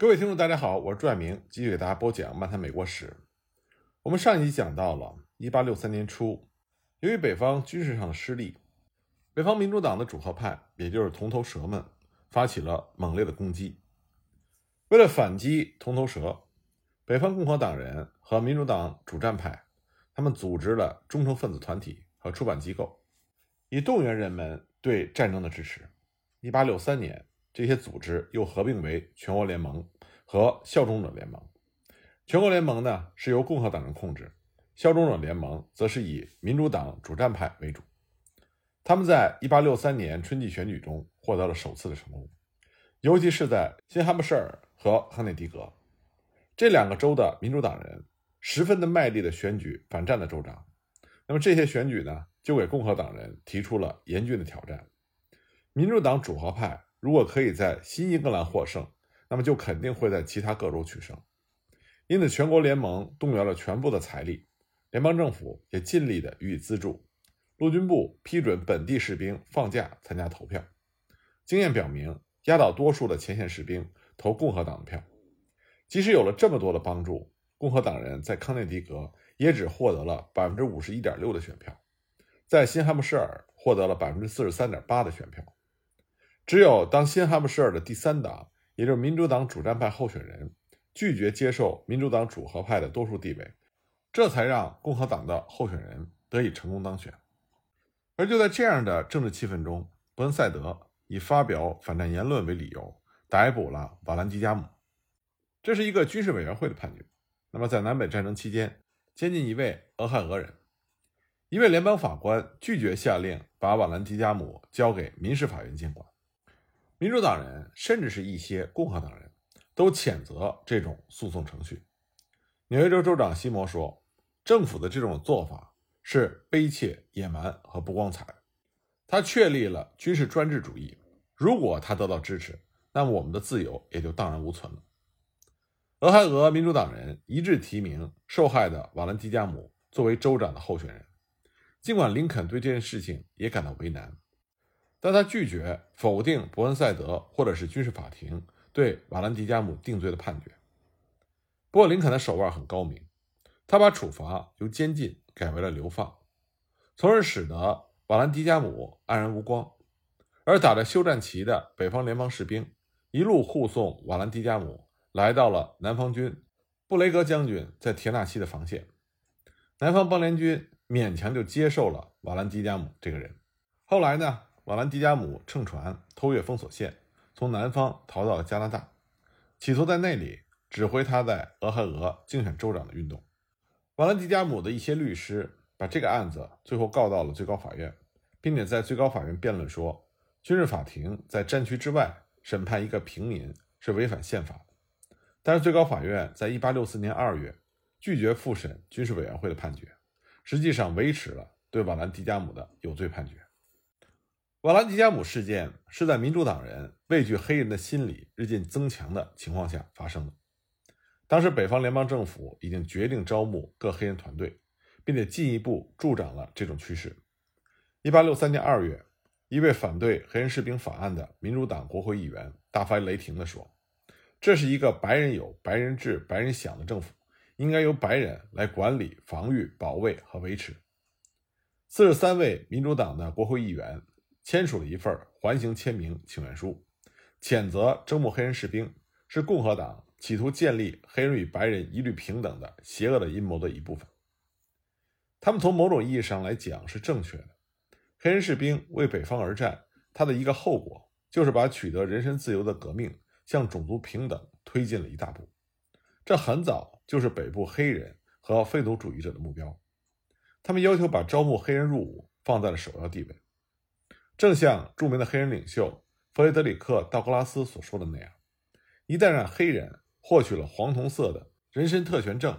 各位听众，大家好，我是朱爱明，继续给大家播讲《漫谈美国史》。我们上一集讲到了1863年初，由于北方军事上的失利，北方民主党的主和派，也就是铜头蛇们，发起了猛烈的攻击。为了反击铜头蛇，北方共和党人和民主党主战派，他们组织了忠诚分子团体和出版机构，以动员人们对战争的支持。1863年。这些组织又合并为全国联盟和效忠者联盟。全国联盟呢是由共和党人控制，效忠者联盟则是以民主党主战派为主。他们在1863年春季选举中获得了首次的成功，尤其是在新罕布什尔和康涅狄格这两个州的民主党人十分的卖力的选举反战的州长。那么这些选举呢，就给共和党人提出了严峻的挑战。民主党主和派。如果可以在新英格兰获胜，那么就肯定会在其他各州取胜。因此，全国联盟动员了全部的财力，联邦政府也尽力的予以资助。陆军部批准本地士兵放假参加投票。经验表明，压倒多数的前线士兵投共和党的票。即使有了这么多的帮助，共和党人在康涅狄格也只获得了百分之五十一点六的选票，在新罕布什尔获得了百分之四十三点八的选票。只有当新罕布什尔的第三党，也就是民主党主战派候选人拒绝接受民主党主和派的多数地位，这才让共和党的候选人得以成功当选。而就在这样的政治气氛中，伯恩赛德以发表反战言论为理由逮捕了瓦兰迪加姆。这是一个军事委员会的判决。那么，在南北战争期间，监禁一位俄亥俄人，一位联邦法官拒绝下令把瓦兰迪加姆交给民事法院监管。民主党人甚至是一些共和党人都谴责这种诉讼程序。纽约州州长西摩说：“政府的这种做法是卑怯、野蛮和不光彩。他确立了军事专制主义。如果他得到支持，那么我们的自由也就荡然无存了。”俄亥俄民主党人一致提名受害的瓦兰迪加姆作为州长的候选人，尽管林肯对这件事情也感到为难。但他拒绝否定伯恩赛德或者是军事法庭对瓦兰迪加姆定罪的判决。不过，林肯的手腕很高明，他把处罚由监禁改为了流放，从而使得瓦兰迪加姆黯然无光。而打着休战旗的北方联邦士兵一路护送瓦兰迪加姆来到了南方军布雷格将军在田纳西的防线。南方邦联军勉强就接受了瓦兰迪加姆这个人。后来呢？瓦兰迪加姆乘船偷越封锁线，从南方逃到了加拿大，企图在那里指挥他在俄亥俄竞选州长的运动。瓦兰迪加姆的一些律师把这个案子最后告到了最高法院，并且在最高法院辩论说，军事法庭在战区之外审判一个平民是违反宪法的。但是最高法院在1864年2月拒绝复审军事委员会的判决，实际上维持了对瓦兰迪加姆的有罪判决。瓦兰迪加姆事件是在民主党人畏惧黑人的心理日渐增强的情况下发生的。当时，北方联邦政府已经决定招募各黑人团队，并且进一步助长了这种趋势。1863年2月，一位反对黑人士兵法案的民主党国会议员大发雷霆地说：“这是一个白人有、白人治、白人享的政府，应该由白人来管理、防御、保卫和维持。”四十三位民主党的国会议员。签署了一份环形签名请愿书，谴责征募黑人士兵是共和党企图建立黑人与白人一律平等的邪恶的阴谋的一部分。他们从某种意义上来讲是正确的。黑人士兵为北方而战，它的一个后果就是把取得人身自由的革命向种族平等推进了一大步。这很早就是北部黑人和废奴主义者的目标。他们要求把招募黑人入伍放在了首要地位。正像著名的黑人领袖弗雷德里克·道格拉斯所说的那样，一旦让黑人获取了黄铜色的人身特权证，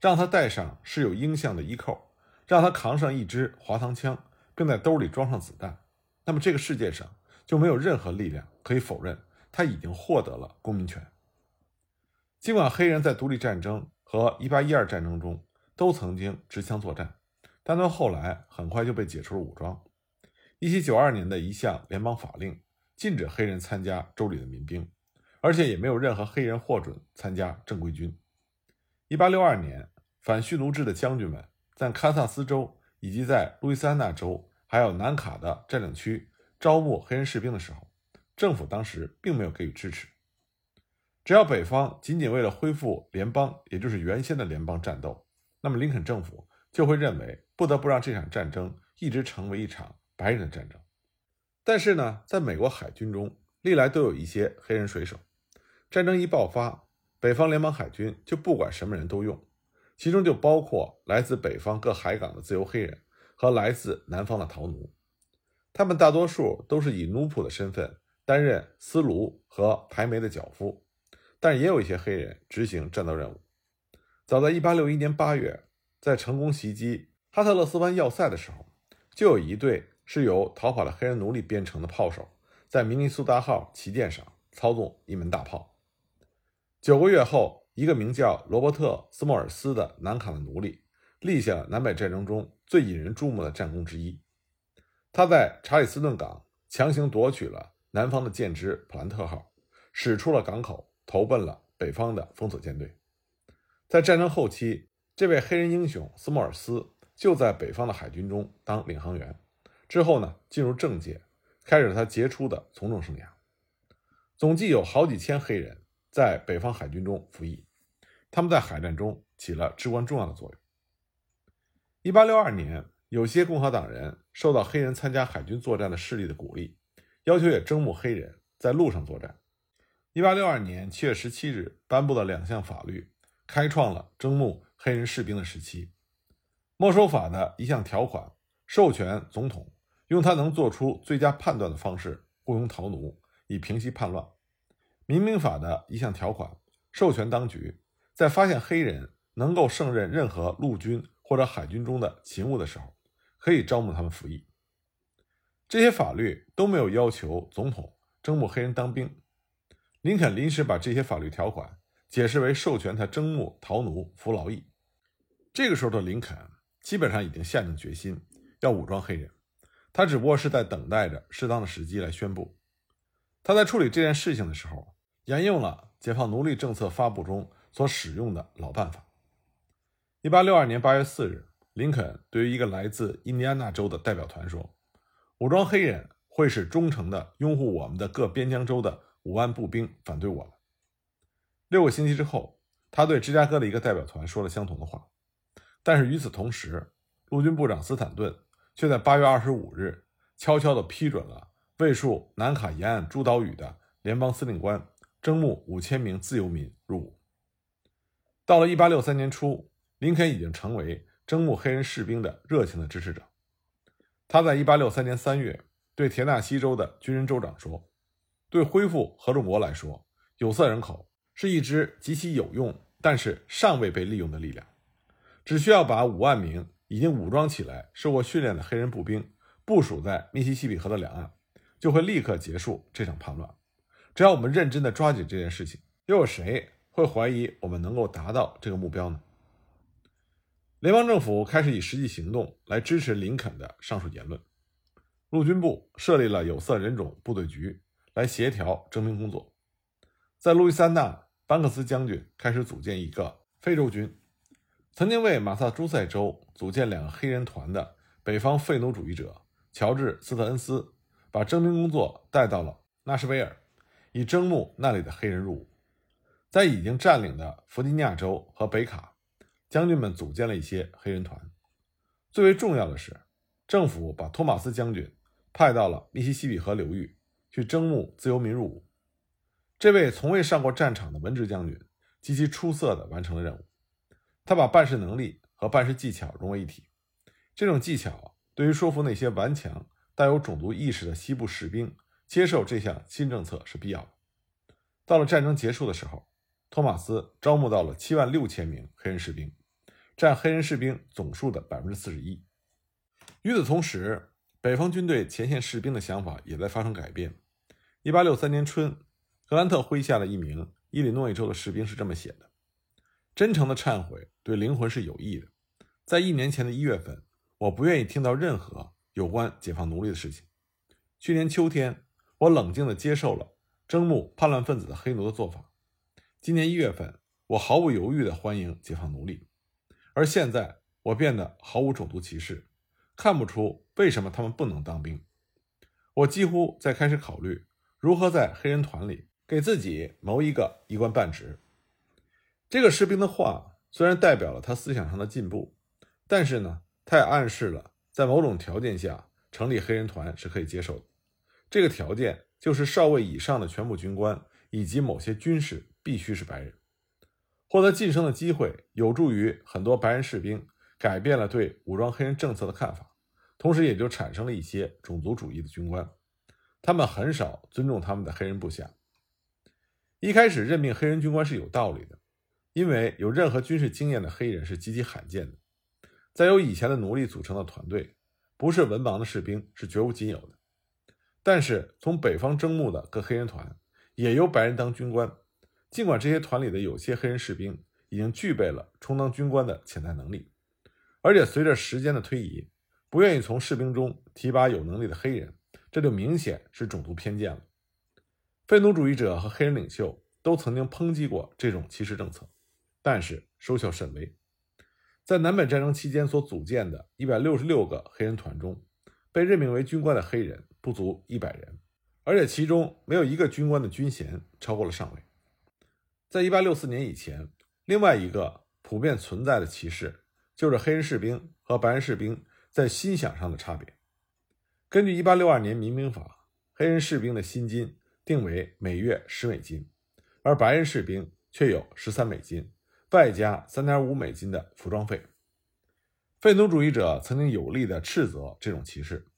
让他戴上饰有鹰像的衣扣，让他扛上一支滑膛枪，并在兜里装上子弹，那么这个世界上就没有任何力量可以否认他已经获得了公民权。尽管黑人在独立战争和1812战争中都曾经持枪作战，但他后来很快就被解除了武装。一七九二年的一项联邦法令禁止黑人参加州里的民兵，而且也没有任何黑人获准参加正规军。一八六二年，反蓄奴制的将军们在堪萨斯州以及在路易斯安那州还有南卡的占领区招募黑人士兵的时候，政府当时并没有给予支持。只要北方仅仅为了恢复联邦，也就是原先的联邦战斗，那么林肯政府就会认为不得不让这场战争一直成为一场白人的战争。但是呢，在美国海军中，历来都有一些黑人水手。战争一爆发，北方联邦海军就不管什么人都用，其中就包括来自北方各海港的自由黑人和来自南方的逃奴。他们大多数都是以奴仆的身份担任司炉和排煤的脚夫。但也有一些黑人执行战斗任务。早在1861年8月，在成功袭击哈特勒斯湾要塞的时候，就有一队是由逃跑的黑人奴隶编成的炮手，在明尼苏达号旗舰上操纵一门大炮。九个月后，一个名叫罗伯特·斯莫尔斯的南卡的奴隶，立下了南北战争中最引人注目的战功之一。他在查理斯顿港强行夺取了南方的舰只普兰特号，驶出了港口。投奔了北方的封锁舰队。在战争后期，这位黑人英雄斯莫尔斯就在北方的海军中当领航员。之后呢，进入政界，开始了他杰出的从政生涯。总计有好几千黑人在北方海军中服役，他们在海战中起了至关重要的作用。一八六二年，有些共和党人受到黑人参加海军作战的势力的鼓励，要求也征募黑人在陆上作战。一八六二年七月十七日颁布的两项法律，开创了征募黑人士兵的时期。没收法的一项条款，授权总统用他能做出最佳判断的方式雇佣逃奴，以平息叛乱。民兵法的一项条款，授权当局在发现黑人能够胜任任何陆军或者海军中的勤务的时候，可以招募他们服役。这些法律都没有要求总统征募黑人当兵。林肯临时把这些法律条款解释为授权他征募逃奴服劳役。这个时候的林肯基本上已经下定决心要武装黑人，他只不过是在等待着适当的时机来宣布。他在处理这件事情的时候，沿用了解放奴隶政策发布中所使用的老办法。一八六二年八月四日，林肯对于一个来自印第安纳州的代表团说：“武装黑人会使忠诚的拥护我们的各边疆州的。”五万步兵反对我们。六个星期之后，他对芝加哥的一个代表团说了相同的话。但是与此同时，陆军部长斯坦顿却在八月二十五日悄悄地批准了卫戍南卡沿岸诸岛屿的联邦司令官征募五千名自由民入伍。到了一八六三年初，林肯已经成为征募黑人士兵的热情的支持者。他在一八六三年三月对田纳西州的军人州长说。对恢复合众国来说，有色人口是一支极其有用，但是尚未被利用的力量。只需要把五万名已经武装起来、受过训练的黑人步兵部署在密西西比河的两岸，就会立刻结束这场叛乱。只要我们认真地抓紧这件事情，又有谁会怀疑我们能够达到这个目标呢？联邦政府开始以实际行动来支持林肯的上述言论。陆军部设立了有色人种部队局。来协调征兵工作，在路易斯安那，班克斯将军开始组建一个非洲军。曾经为马萨诸塞州组建两个黑人团的北方废奴主义者乔治·斯特恩斯，把征兵工作带到了纳什维尔，以征募那里的黑人入伍。在已经占领的弗吉尼亚州和北卡，将军们组建了一些黑人团。最为重要的是，政府把托马斯将军派到了密西西比河流域。去征募自由民入伍。这位从未上过战场的文职将军极其出色地完成了任务。他把办事能力和办事技巧融为一体。这种技巧对于说服那些顽强、带有种族意识的西部士兵接受这项新政策是必要的。到了战争结束的时候，托马斯招募到了七万六千名黑人士兵，占黑人士兵总数的百分之四十一。与此同时，北方军队前线士兵的想法也在发生改变。一八六三年春，格兰特麾下的一名伊利诺伊州的士兵是这么写的：“真诚的忏悔对灵魂是有益的。在一年前的一月份，我不愿意听到任何有关解放奴隶的事情。去年秋天，我冷静地接受了征募叛乱分子的黑奴的做法。今年一月份，我毫不犹豫地欢迎解放奴隶，而现在我变得毫无种族歧视，看不出为什么他们不能当兵。我几乎在开始考虑如何在黑人团里给自己谋一个一官半职。这个士兵的话虽然代表了他思想上的进步，但是呢，他也暗示了在某种条件下成立黑人团是可以接受的。这个条件就是少尉以上的全部军官以及某些军士必须是白人。获得晋升的机会有助于很多白人士兵改变了对武装黑人政策的看法，同时也就产生了一些种族主义的军官，他们很少尊重他们的黑人部下。一开始任命黑人军官是有道理的，因为有任何军事经验的黑人是极其罕见的，在由以前的奴隶组成的团队，不是文盲的士兵是绝无仅有的。但是，从北方征募的各黑人团也由白人当军官。尽管这些团里的有些黑人士兵已经具备了充当军官的潜在能力，而且随着时间的推移，不愿意从士兵中提拔有能力的黑人，这就明显是种族偏见了。废奴主义者和黑人领袖都曾经抨击过这种歧视政策，但是收效甚微。在南北战争期间所组建的一百六十六个黑人团中，被任命为军官的黑人。不足一百人，而且其中没有一个军官的军衔超过了上尉。在一八六四年以前，另外一个普遍存在的歧视就是黑人士兵和白人士兵在薪饷上的差别。根据一八六二年民兵法，黑人士兵的薪金定为每月十美金，而白人士兵却有十三美金，外加三点五美金的服装费。废奴主义者曾经有力地斥责这种歧视。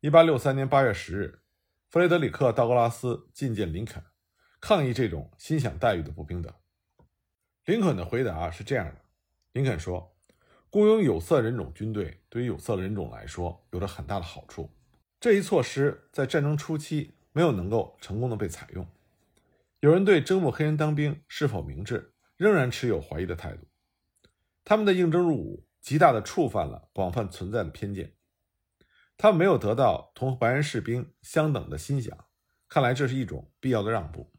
一八六三年八月十日，弗雷德里克·道格拉斯觐见林肯，抗议这种心想待遇的不平等。林肯的回答是这样的：林肯说，雇佣有色人种军队对于有色人种来说有着很大的好处。这一措施在战争初期没有能够成功的被采用。有人对征募黑人当兵是否明智仍然持有怀疑的态度。他们的应征入伍极大的触犯了广泛存在的偏见。他们没有得到同白人士兵相等的薪饷，看来这是一种必要的让步，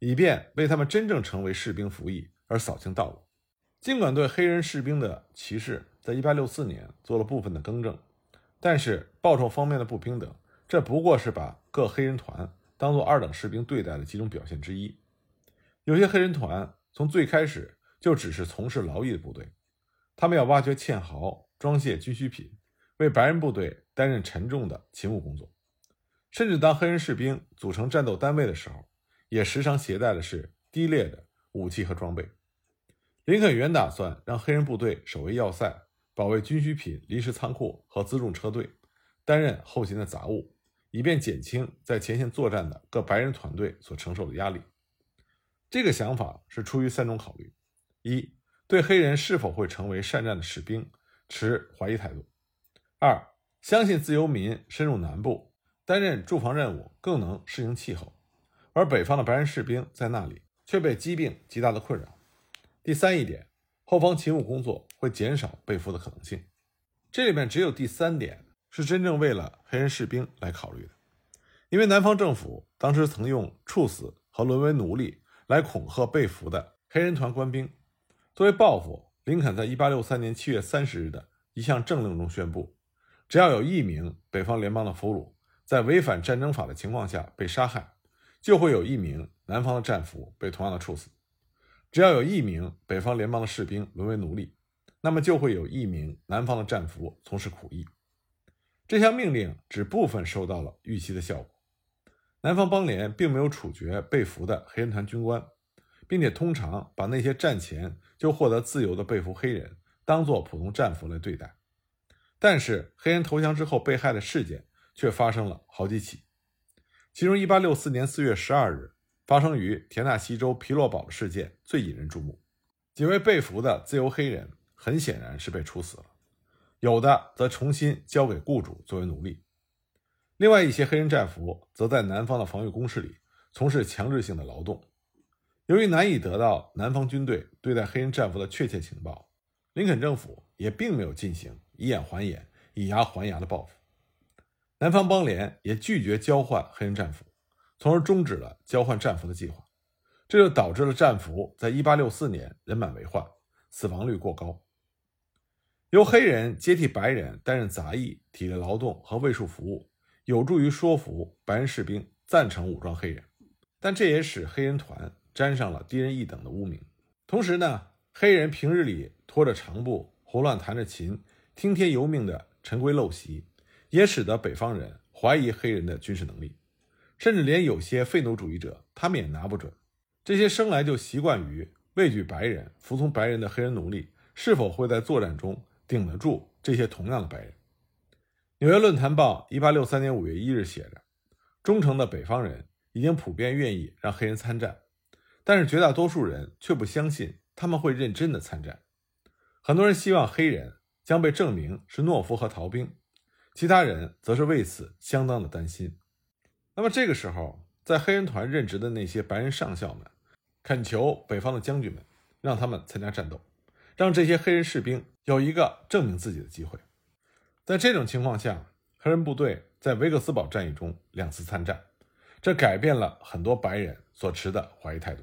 以便为他们真正成为士兵服役而扫清道路。尽管对黑人士兵的歧视在1864年做了部分的更正，但是报酬方面的不平等，这不过是把各黑人团当作二等士兵对待的几种表现之一。有些黑人团从最开始就只是从事劳役的部队，他们要挖掘堑壕、装卸军需品。为白人部队担任沉重的勤务工作，甚至当黑人士兵组成战斗单位的时候，也时常携带的是低劣的武器和装备。林肯原打算让黑人部队守卫要塞，保卫军需品临时仓库和辎重车队，担任后勤的杂务，以便减轻在前线作战的各白人团队所承受的压力。这个想法是出于三种考虑：一，对黑人是否会成为善战的士兵持怀疑态度。二，相信自由民深入南部担任驻防任务更能适应气候，而北方的白人士兵在那里却被疾病极大的困扰。第三一点，后方勤务工作会减少被俘的可能性。这里面只有第三点是真正为了黑人士兵来考虑的，因为南方政府当时曾用处死和沦为奴隶来恐吓被俘的黑人团官兵。作为报复，林肯在1863年7月30日的一项政令中宣布。只要有一名北方联邦的俘虏在违反战争法的情况下被杀害，就会有一名南方的战俘被同样的处死；只要有一名北方联邦的士兵沦为奴隶，那么就会有一名南方的战俘从事苦役。这项命令只部分收到了预期的效果。南方邦联并没有处决被俘的黑人团军官，并且通常把那些战前就获得自由的被俘黑人当作普通战俘来对待。但是黑人投降之后被害的事件却发生了好几起，其中1864年4月12日发生于田纳西州皮洛堡的事件最引人注目。几位被俘的自由黑人很显然是被处死了，有的则重新交给雇主作为奴隶。另外一些黑人战俘则在南方的防御工事里从事强制性的劳动。由于难以得到南方军队对待黑人战俘的确切情报，林肯政府也并没有进行。以眼还眼，以牙还牙的报复。南方邦联也拒绝交换黑人战俘，从而终止了交换战俘的计划。这就导致了战俘在1864年人满为患，死亡率过高。由黑人接替白人担任杂役、体力劳动和卫戍服务，有助于说服白人士兵赞成武装黑人，但这也使黑人团沾上了低人一等的污名。同时呢，黑人平日里拖着长布、胡乱弹着琴、听天由命的陈规陋习，也使得北方人怀疑黑人的军事能力，甚至连有些废奴主义者，他们也拿不准。这些生来就习惯于畏惧白人、服从白人的黑人奴隶，是否会在作战中顶得住这些同样的白人？《纽约论坛报》一八六三年五月一日写着：“忠诚的北方人已经普遍愿意让黑人参战，但是绝大多数人却不相信他们会认真的参战。很多人希望黑人将被证明是懦夫和逃兵，其他人则是为此相当的担心。那么这个时候，在黑人团任职的那些白人上校们。”恳求北方的将军们，让他们参加战斗，让这些黑人士兵有一个证明自己的机会。在这种情况下，黑人部队在维克斯堡战役中两次参战，这改变了很多白人所持的怀疑态度。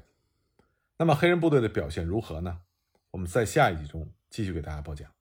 那么，黑人部队的表现如何呢？我们在下一集中继续给大家播讲。